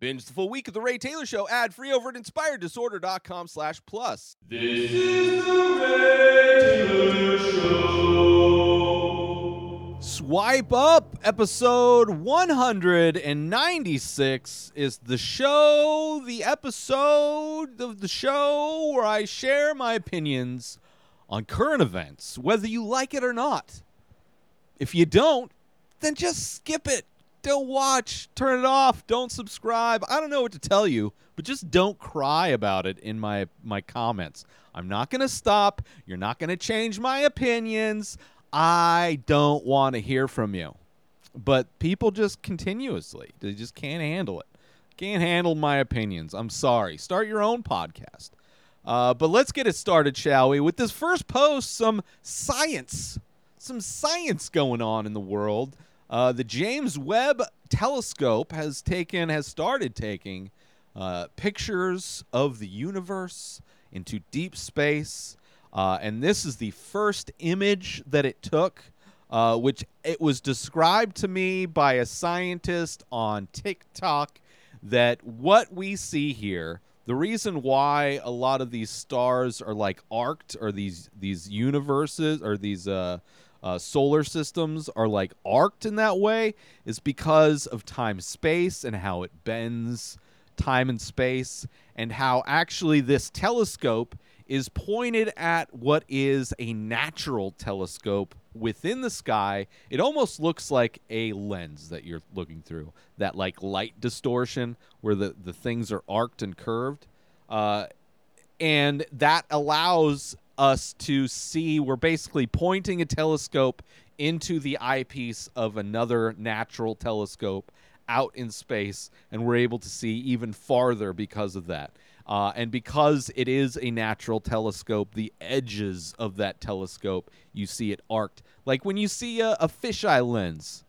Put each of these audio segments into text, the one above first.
Binge the full week of The Ray Taylor Show ad free over at inspireddisorder.com slash plus. This is the Ray Taylor Show. Swipe up, episode 196 is the show, the episode of the show where I share my opinions on current events, whether you like it or not. If you don't, then just skip it. Don't watch, turn it off, don't subscribe. I don't know what to tell you, but just don't cry about it in my my comments. I'm not going to stop. You're not going to change my opinions. I don't want to hear from you. But people just continuously, they just can't handle it. Can't handle my opinions. I'm sorry. Start your own podcast. Uh, but let's get it started, shall we? With this first post, some science, some science going on in the world. Uh, the James Webb Telescope has taken, has started taking uh, pictures of the universe into deep space, uh, and this is the first image that it took, uh, which it was described to me by a scientist on TikTok that what we see here the reason why a lot of these stars are like arced or these these universes or these uh, uh, solar systems are like arced in that way is because of time space and how it bends time and space and how actually this telescope is pointed at what is a natural telescope within the sky. It almost looks like a lens that you're looking through that like light distortion where the, the things are arced and curved. Uh, and that allows us to see we're basically pointing a telescope into the eyepiece of another natural telescope out in space and we're able to see even farther because of that. Uh, and because it is a natural telescope the edges of that telescope you see it arced. Like when you see a, a fisheye lens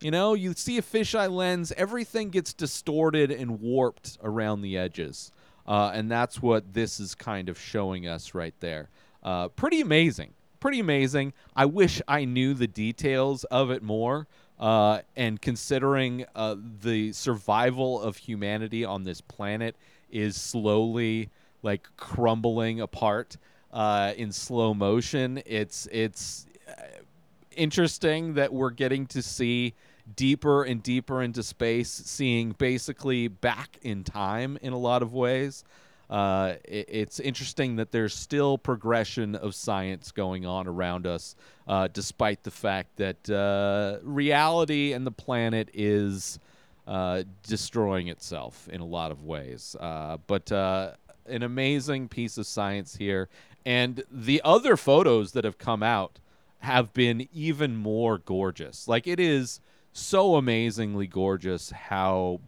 you know you see a fisheye lens everything gets distorted and warped around the edges. Uh, and that's what this is kind of showing us right there uh, pretty amazing. Pretty amazing. I wish I knew the details of it more. Uh, and considering uh, the survival of humanity on this planet is slowly like crumbling apart uh, in slow motion, it's it's uh, interesting that we're getting to see deeper and deeper into space, seeing basically back in time in a lot of ways uh, it, it's interesting that there's still progression of science going on around us, uh, despite the fact that uh, reality and the planet is uh, destroying itself in a lot of ways. But an amazing piece of science here. And the other photos that have come out have been even more gorgeous. Like it is so amazingly gorgeous how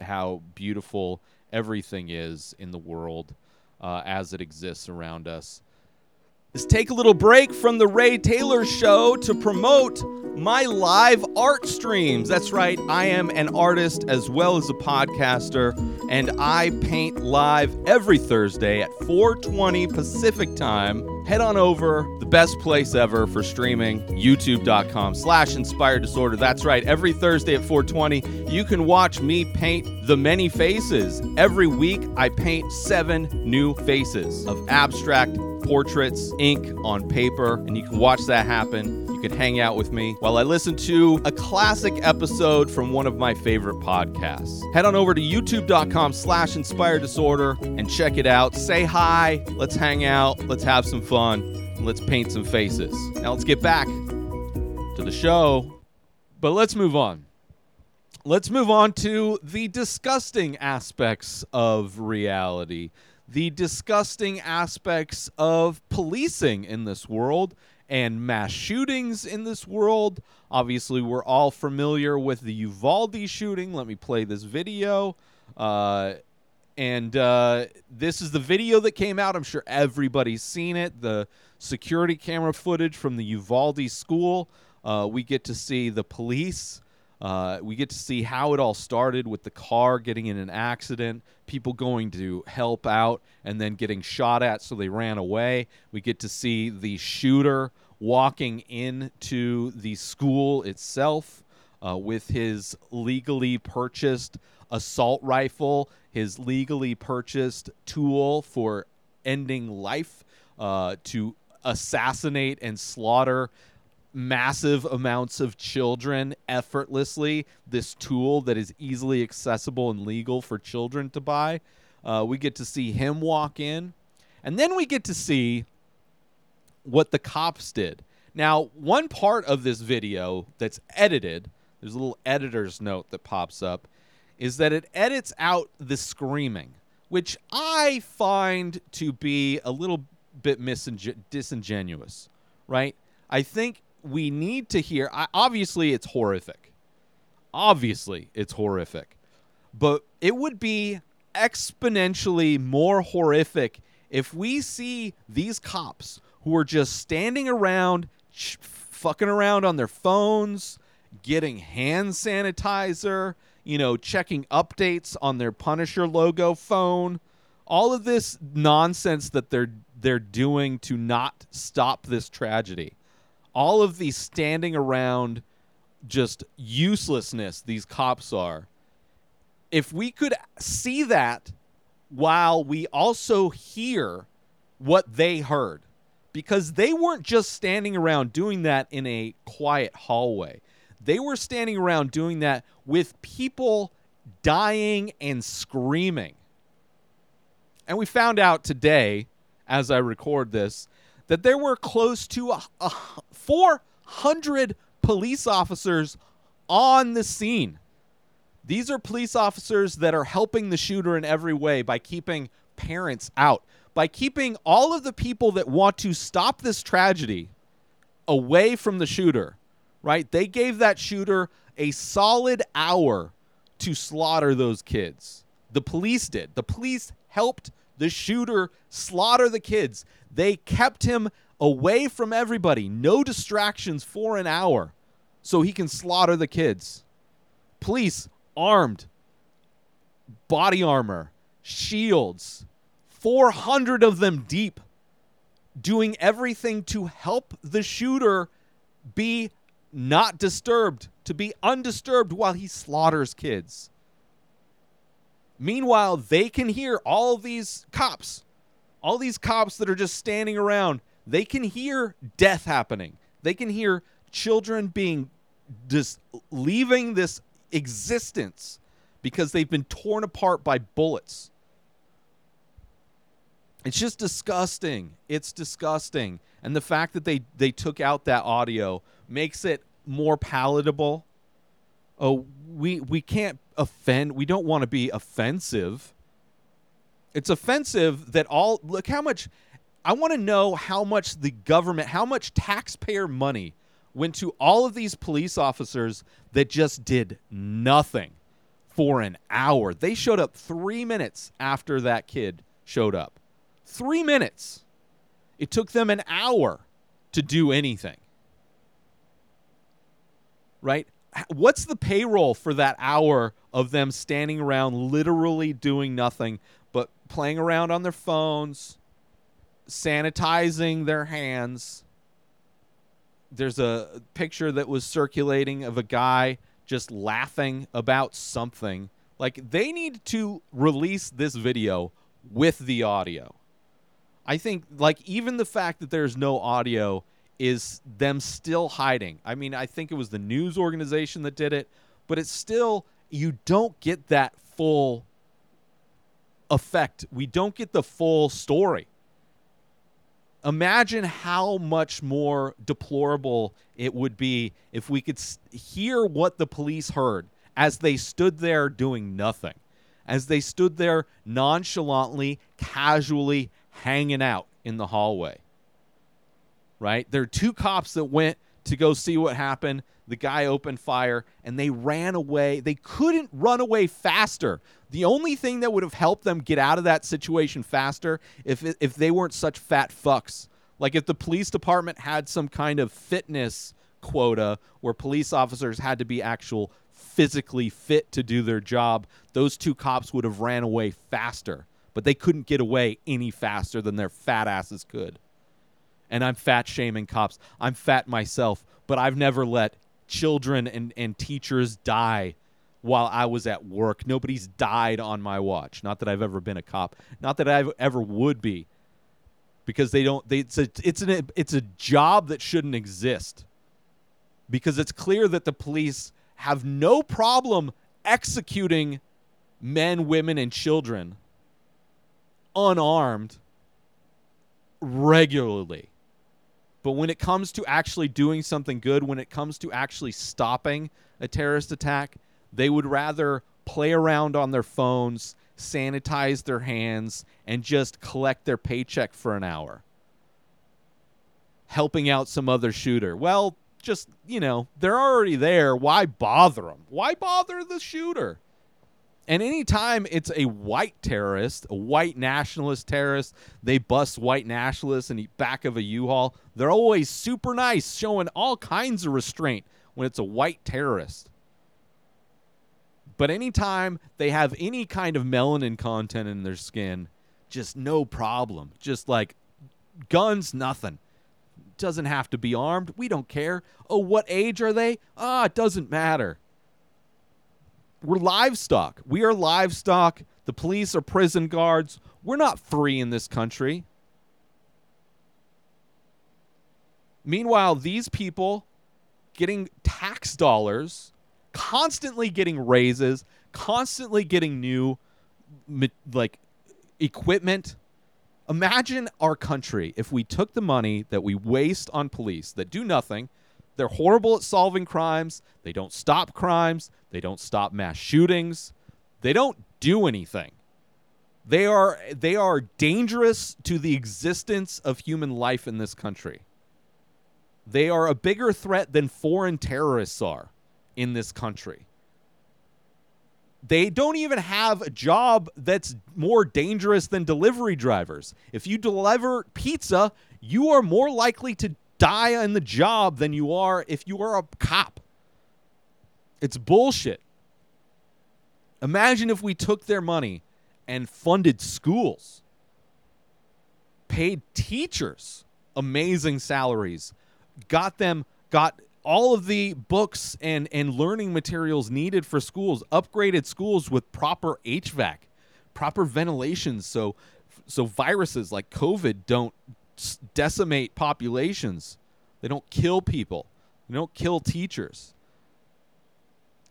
how beautiful everything is in the world uh, as it exists around us. Let's take a little break from the Ray Taylor Show to promote my live art streams. That's right, I am an artist as well as a podcaster, and I paint live every Thursday at 4:20 Pacific time. Head on over, the best place ever for streaming, youtube.com/slash inspired disorder. That's right, every Thursday at 4:20, you can watch me paint the many faces. Every week, I paint seven new faces of abstract portraits, ink on paper, and you can watch that happen. You can hang out with me while I listen to a classic episode from one of my favorite podcasts. Head on over to youtube.com slash inspired disorder and check it out. Say hi, let's hang out, let's have some fun, and let's paint some faces. Now let's get back to the show, but let's move on. Let's move on to the disgusting aspects of reality the disgusting aspects of policing in this world and mass shootings in this world. Obviously, we're all familiar with the Uvalde shooting. Let me play this video. Uh, and uh, this is the video that came out. I'm sure everybody's seen it. The security camera footage from the Uvalde school. Uh, we get to see the police uh, we get to see how it all started with the car getting in an accident, people going to help out and then getting shot at, so they ran away. We get to see the shooter walking into the school itself uh, with his legally purchased assault rifle, his legally purchased tool for ending life, uh, to assassinate and slaughter massive amounts of children effortlessly. This tool that is easily accessible and legal for children to buy. Uh, we get to see him walk in. And then we get to see what the cops did. Now, one part of this video that's edited, there's a little editor's note that pops up, is that it edits out the screaming, which I find to be a little bit misingen- disingenuous, right? I think we need to hear, I, obviously, it's horrific. Obviously, it's horrific. But it would be exponentially more horrific if we see these cops who are just standing around, fucking around on their phones, getting hand sanitizer, you know, checking updates on their Punisher logo phone, all of this nonsense that they're they're doing to not stop this tragedy. All of these standing around just uselessness these cops are. If we could see that while we also hear what they heard because they weren't just standing around doing that in a quiet hallway. They were standing around doing that with people dying and screaming. And we found out today, as I record this, that there were close to a, a 400 police officers on the scene. These are police officers that are helping the shooter in every way by keeping parents out, by keeping all of the people that want to stop this tragedy away from the shooter, right? They gave that shooter a solid hour to slaughter those kids. The police did. The police helped the shooter slaughter the kids. They kept him away from everybody, no distractions for an hour, so he can slaughter the kids. Police armed, body armor, shields, 400 of them deep, doing everything to help the shooter be not disturbed, to be undisturbed while he slaughters kids. Meanwhile, they can hear all these cops, all these cops that are just standing around, they can hear death happening. They can hear children being just leaving this existence because they've been torn apart by bullets. It's just disgusting. It's disgusting. And the fact that they they took out that audio makes it more palatable. Oh, we we can't offend. We don't want to be offensive. It's offensive that all look how much I want to know how much the government, how much taxpayer money went to all of these police officers that just did nothing for an hour. They showed up 3 minutes after that kid showed up. 3 minutes. It took them an hour to do anything. Right? What's the payroll for that hour of them standing around literally doing nothing playing around on their phones, sanitizing their hands? There's a picture that was circulating of a guy just laughing about something. Like they need to release this video with the audio. I think like even the fact that there's no audio is them still hiding. I mean, I think it was the news organization that did it, but it's still you don't get that full effect. We don't get the full story. Imagine how much more deplorable it would be if we could hear what the police heard as they stood there doing nothing, as they stood there nonchalantly, casually hanging out in the hallway. Right? There are two cops that went to go see what happened. The guy opened fire and they ran away. They couldn't run away faster. The only thing that would have helped them get out of that situation faster if if they weren't such fat fucks. Like if the police department had some kind of fitness quota where police officers had to be actual physically fit to do their job, those two cops would have ran away faster. But they couldn't get away any faster than their fat asses could and I'm fat shaming cops. I'm fat myself, but I've never let children and, and teachers die while I was at work. Nobody's died on my watch. Not that I've ever been a cop. Not that I ever would be. Because they don't they it's a it's an it's a job that shouldn't exist. Because it's clear that the police have no problem executing men, women and children unarmed regularly. But when it comes to actually doing something good, when it comes to actually stopping a terrorist attack, they would rather play around on their phones, sanitize their hands, and just collect their paycheck for an hour. Helping out some other shooter. Well, just, you know, they're already there. Why bother them? Why bother the shooter? And anytime it's a white terrorist, a white nationalist terrorist, they bust white nationalists in the back of a U-Haul. They're always super nice, showing all kinds of restraint when it's a white terrorist. But anytime they have any kind of melanin content in their skin, just no problem. Just like guns, nothing. Doesn't have to be armed. We don't care. Oh, what age are they? Ah, it doesn't matter. We're livestock. We are livestock. The police are prison guards. We're not free in this country. Meanwhile, these people getting tax dollars, constantly getting raises, constantly getting new like equipment. Imagine our country if we took the money that we waste on police that do nothing they're horrible at solving crimes. They don't stop crimes. They don't stop mass shootings. They don't do anything. They are they are dangerous to the existence of human life in this country. They are a bigger threat than foreign terrorists are in this country. They don't even have a job that's more dangerous than delivery drivers. If you deliver pizza, you are more likely to die in the job than you are if you are a cop. It's bullshit. Imagine if we took their money and funded schools, paid teachers amazing salaries, got them, got all of the books and, and learning materials needed for schools, upgraded schools with proper HVAC, proper ventilation so so viruses like COVID don't decimate populations. They don't kill people. They don't kill teachers.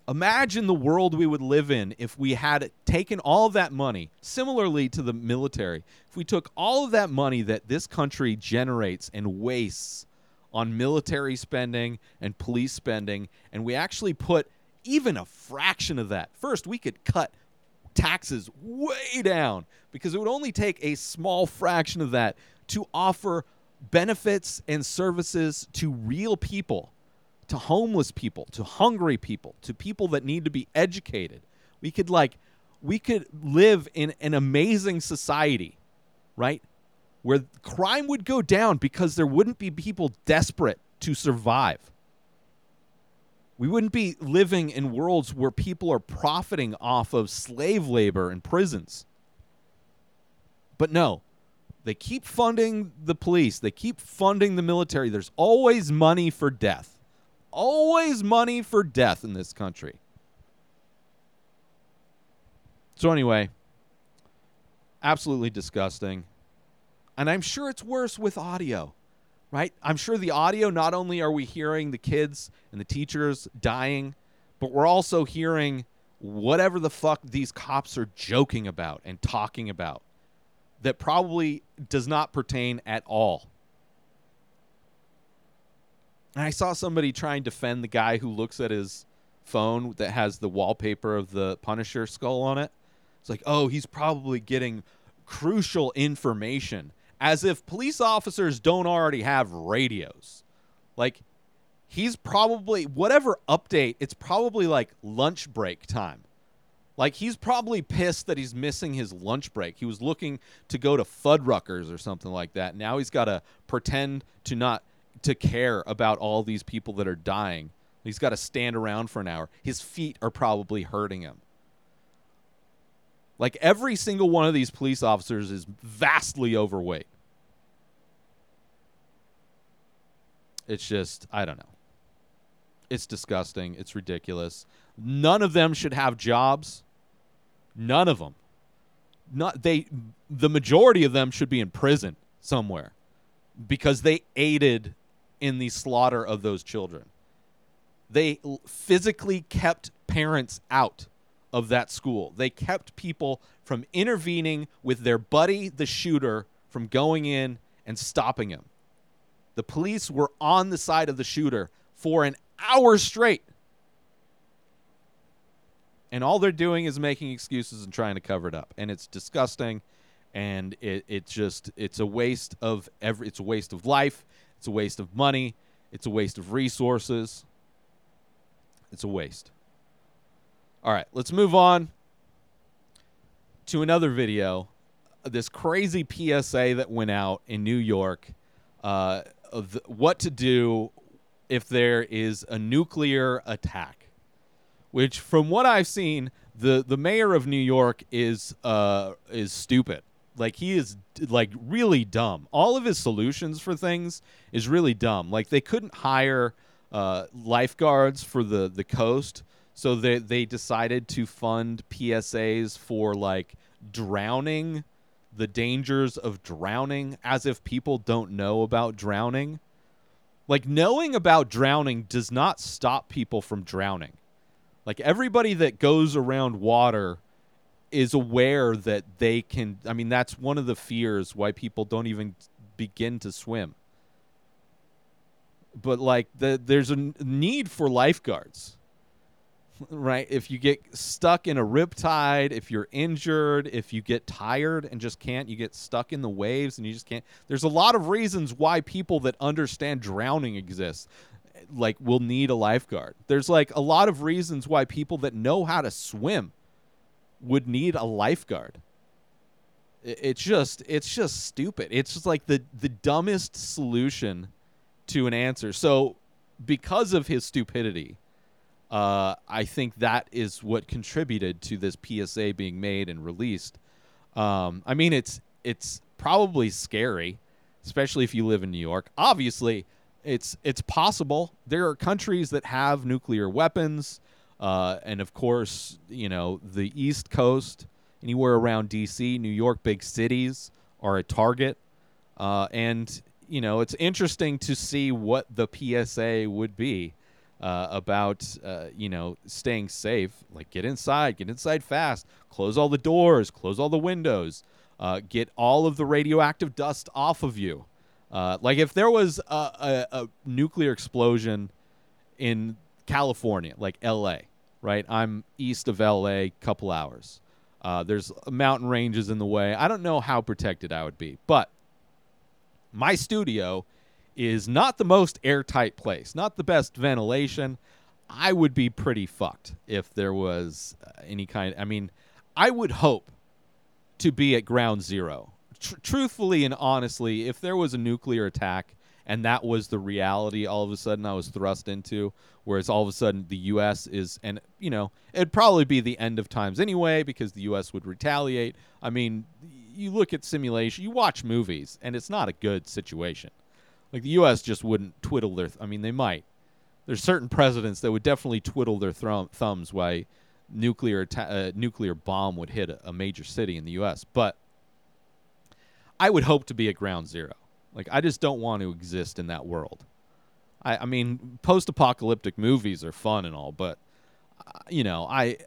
Imagine the world we would live in if we had taken all of that money, similarly to the military, if we took all of that money that this country generates and wastes on military spending and police spending, and we actually put even a fraction of that. First, we could cut taxes way down because it would only take a small fraction of that to offer benefits and services to real people, to homeless people, to hungry people, to people that need to be educated. We could like we could live in an amazing society, right? Where crime would go down because there wouldn't be people desperate to survive. We wouldn't be living in worlds where people are profiting off of slave labor in prisons. But no, they keep funding the police, they keep funding the military. There's always money for death. Always money for death in this country. So, anyway, absolutely disgusting. And I'm sure it's worse with audio, right? I'm sure the audio, not only are we hearing the kids and the teachers dying, but we're also hearing whatever the fuck these cops are joking about and talking about that probably does not pertain at all. And I saw somebody try and defend the guy who looks at his phone that has the wallpaper of the Punisher skull on it. It's like, oh, he's probably getting crucial information as if police officers don't already have radios. Like, he's probably, whatever update, it's probably like lunch break time. Like he's probably pissed that he's missing his lunch break. He was looking to go to Fuddruckers or something like that. Now he's got to pretend to not to care about all these people that are dying. He's got to stand around for an hour. His feet are probably hurting him. Like every single one of these police officers is vastly overweight. It's just, I don't know. It's disgusting. It's ridiculous. None of them should have jobs. None of them. Not they. The majority of them should be in prison somewhere because they aided in the slaughter of those children. They physically kept parents out of that school. They kept people from intervening with their buddy, the shooter, from going in and stopping him. The police were on the side of the shooter for an hour straight. And all they're doing is making excuses and trying to cover it up. And it's disgusting and it, it just it's a waste of every it's a waste of life, it's a waste of money, it's a waste of resources. It's a waste. All right, let's move on to another video. This crazy PSA that went out in New York uh, of what to do if there is a nuclear attack. Which, from what I've seen, the the mayor of New York is uh, is stupid. Like he is like really dumb. All of his solutions for things is really dumb. Like they couldn't hire uh, lifeguards for the the coast, so they they decided to fund PSAs for like drowning, the dangers of drowning, as if people don't know about drowning. Like knowing about drowning does not stop people from drowning. Like everybody that goes around water is aware that they can I mean that's one of the fears why people don't even begin to swim. But like the there's a need for lifeguards. Right? If you get stuck in a rip tide, if you're injured, if you get tired and just can't, you get stuck in the waves and you just can't. There's a lot of reasons why people that understand drowning exist like will need a lifeguard. There's like a lot of reasons why people that know how to swim would need a lifeguard. It's just it's just stupid. It's just like the the dumbest solution to an answer. So because of his stupidity, uh, I think that is what contributed to this PSA being made and released. Um, I mean, it's it's probably scary, especially if you live in New York. Obviously, it's it's possible. There are countries that have nuclear weapons, uh, and of course, you know the East Coast, anywhere around D.C., New York, big cities are a target. Uh, and you know, it's interesting to see what the PSA would be uh, about, uh, you know, staying safe. Like, get inside, get inside fast, close all the doors, close all the windows, uh, get all of the radioactive dust off of you. Uh, like, if there was a, a, a nuclear explosion in California, like LA, right? I'm east of LA, couple hours. Uh, there's mountain ranges in the way. I don't know how protected I would be, but my studio is not the most airtight place, not the best ventilation. I would be pretty fucked if there was uh, any kind. I mean, I would hope to be at ground zero. Tr- truthfully and honestly, if there was a nuclear attack and that was the reality all of a sudden I was thrust into, whereas all of a sudden the U.S. is, and you know, it'd probably be the end of times anyway because the U.S. would retaliate. I mean, you look at simulation, you watch movies, and it's not a good situation. Like the U.S. just wouldn't twiddle their. Th- I mean, they might. There's certain presidents that would definitely twiddle their thrum- thumbs why nuclear atta- uh, nuclear bomb would hit a, a major city in the U.S. But I would hope to be at ground zero. Like I just don't want to exist in that world. I, I mean, post-apocalyptic movies are fun and all, but uh, you know, I,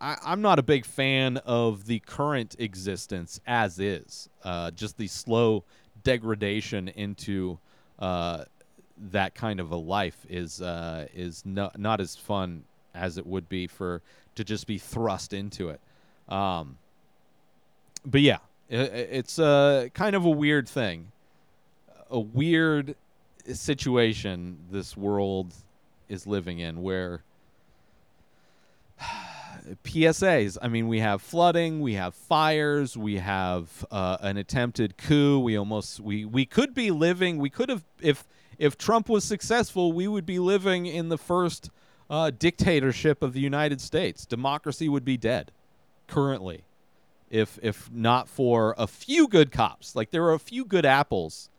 I I'm not a big fan of the current existence as is. Uh, just the slow degradation into uh, that kind of a life is uh, is no, not as fun as it would be for to just be thrust into it. Um, but yeah, it's uh, kind of a weird thing, a weird situation this world is living in where PSAs. I mean, we have flooding, we have fires, we have uh, an attempted coup. We almost we we could be living. We could have if if Trump was successful, we would be living in the first uh, dictatorship of the United States. Democracy would be dead currently, if if not for a few good cops. Like there are a few good apples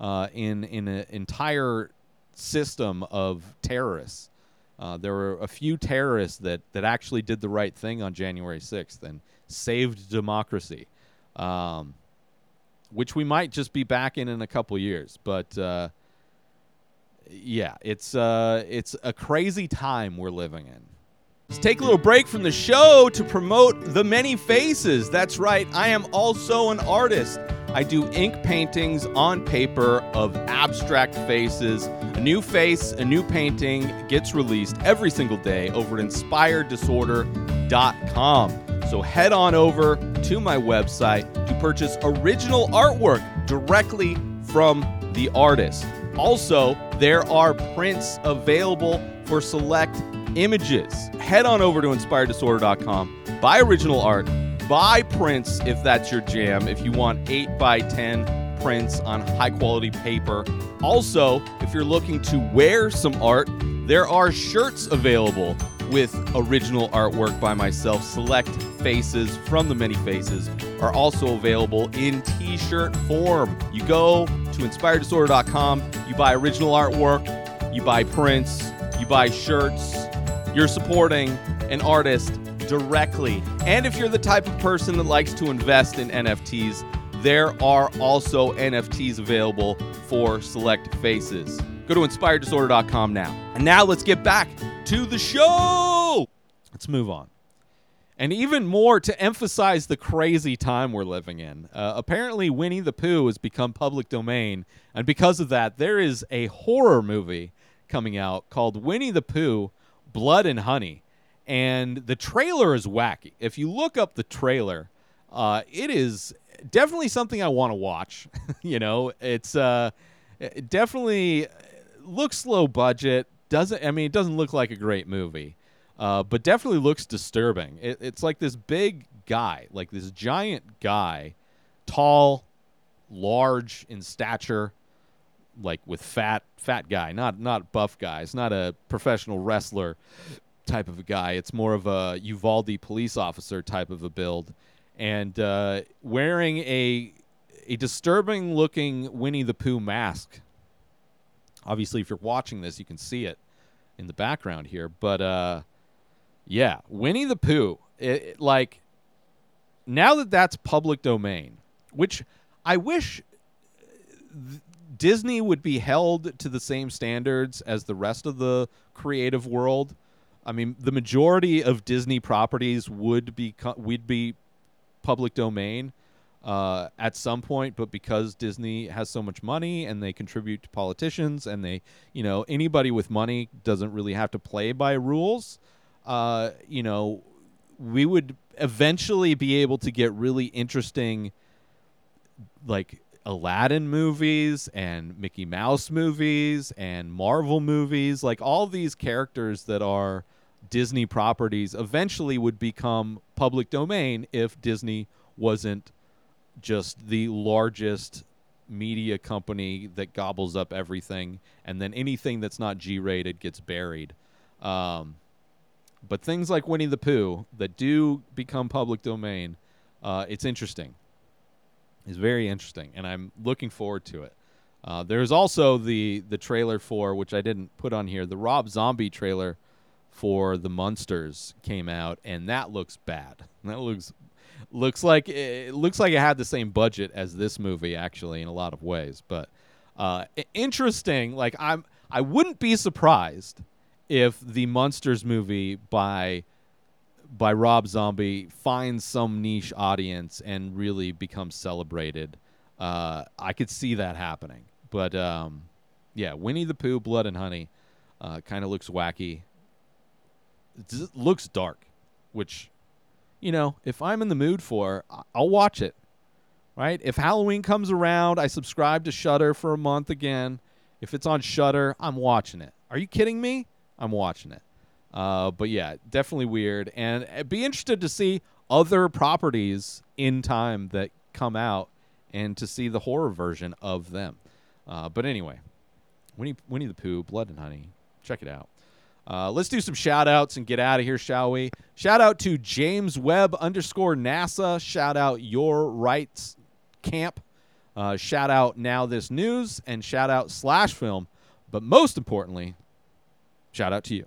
uh, in in an entire system of terrorists Uh, there were a few terrorists that that actually did the right thing on January 6th and saved democracy, um, which we might just be back in in a couple years. But uh, yeah, it's uh, it's a crazy time we're living in. Let's take a little break from the show to promote The Many Faces. That's right, I am also an artist. I do ink paintings on paper of abstract faces. A new face, a new painting gets released every single day over at inspireddisorder.com. So head on over to my website to purchase original artwork directly from the artist. Also, there are prints available for select images. Head on over to inspireddisorder.com, buy original art, buy prints if that's your jam, if you want 8 by 10 prints on high quality paper. Also, if you're looking to wear some art, there are shirts available with original artwork by myself. Select faces from the many faces are also available in t shirt form. You go to inspireddisorder.com, you buy original artwork, you buy prints, you buy shirts. You're supporting an artist directly. And if you're the type of person that likes to invest in NFTs, there are also NFTs available for select faces. Go to inspireddisorder.com now. And now let's get back to the show. Let's move on. And even more to emphasize the crazy time we're living in. Uh, apparently, Winnie the Pooh has become public domain. And because of that, there is a horror movie coming out called Winnie the Pooh Blood and Honey. And the trailer is wacky. If you look up the trailer, uh, it is definitely something I want to watch. you know, it's uh, it definitely looks low budget. Doesn't I mean it doesn't look like a great movie, uh, but definitely looks disturbing. It, it's like this big guy, like this giant guy, tall, large in stature, like with fat fat guy, not not buff guy. It's not a professional wrestler type of a guy. It's more of a Uvalde police officer type of a build, and uh, wearing a a disturbing looking Winnie the Pooh mask. Obviously, if you're watching this, you can see it in the background here. But uh, yeah, Winnie the Pooh. It, it- like now that that's public domain, which I wish th- Disney would be held to the same standards as the rest of the creative world. I mean, the majority of Disney properties would be would be public domain uh, at some point, but because Disney has so much money and they contribute to politicians and they, you know, anybody with money doesn't really have to play by rules. Uh, you know, we would eventually be able to get really interesting, like Aladdin movies and Mickey Mouse movies and Marvel movies, like all these characters that are Disney properties eventually would become public domain if Disney wasn't just the largest media company that gobbles up everything and then anything that's not G-rated gets buried. Um, but things like Winnie the Pooh that do become public domain, uh, it's interesting. It's very interesting, and I'm looking forward to it. Uh, there's also the the trailer for which I didn't put on here. The Rob Zombie trailer for the Munsters came out, and that looks bad. That looks looks like it looks like it had the same budget as this movie actually in a lot of ways. But uh, interesting. Like I'm, I wouldn't be surprised if the Munsters movie by by Rob Zombie finds some niche audience and really becomes celebrated. Uh, I could see that happening. But um, yeah, Winnie the Pooh, Blood and Honey, uh, kind of looks wacky. It looks dark, which, you know, if I'm in the mood for, I'll watch it. Right? If Halloween comes around, I subscribe to Shudder for a month again. If it's on Shudder, I'm watching it. Are you kidding me? I'm watching it. Uh, but yeah, definitely weird, and uh, be interested to see other properties in time that come out, and to see the horror version of them. Uh, but anyway, Winnie, Winnie the Pooh, Blood and Honey, check it out. Uh, let's do some shout outs and get out of here, shall we? Shout out to James Webb underscore NASA. Shout out Your Rights Camp. Uh, shout out Now This News and shout out Slash Film. But most importantly, shout out to you.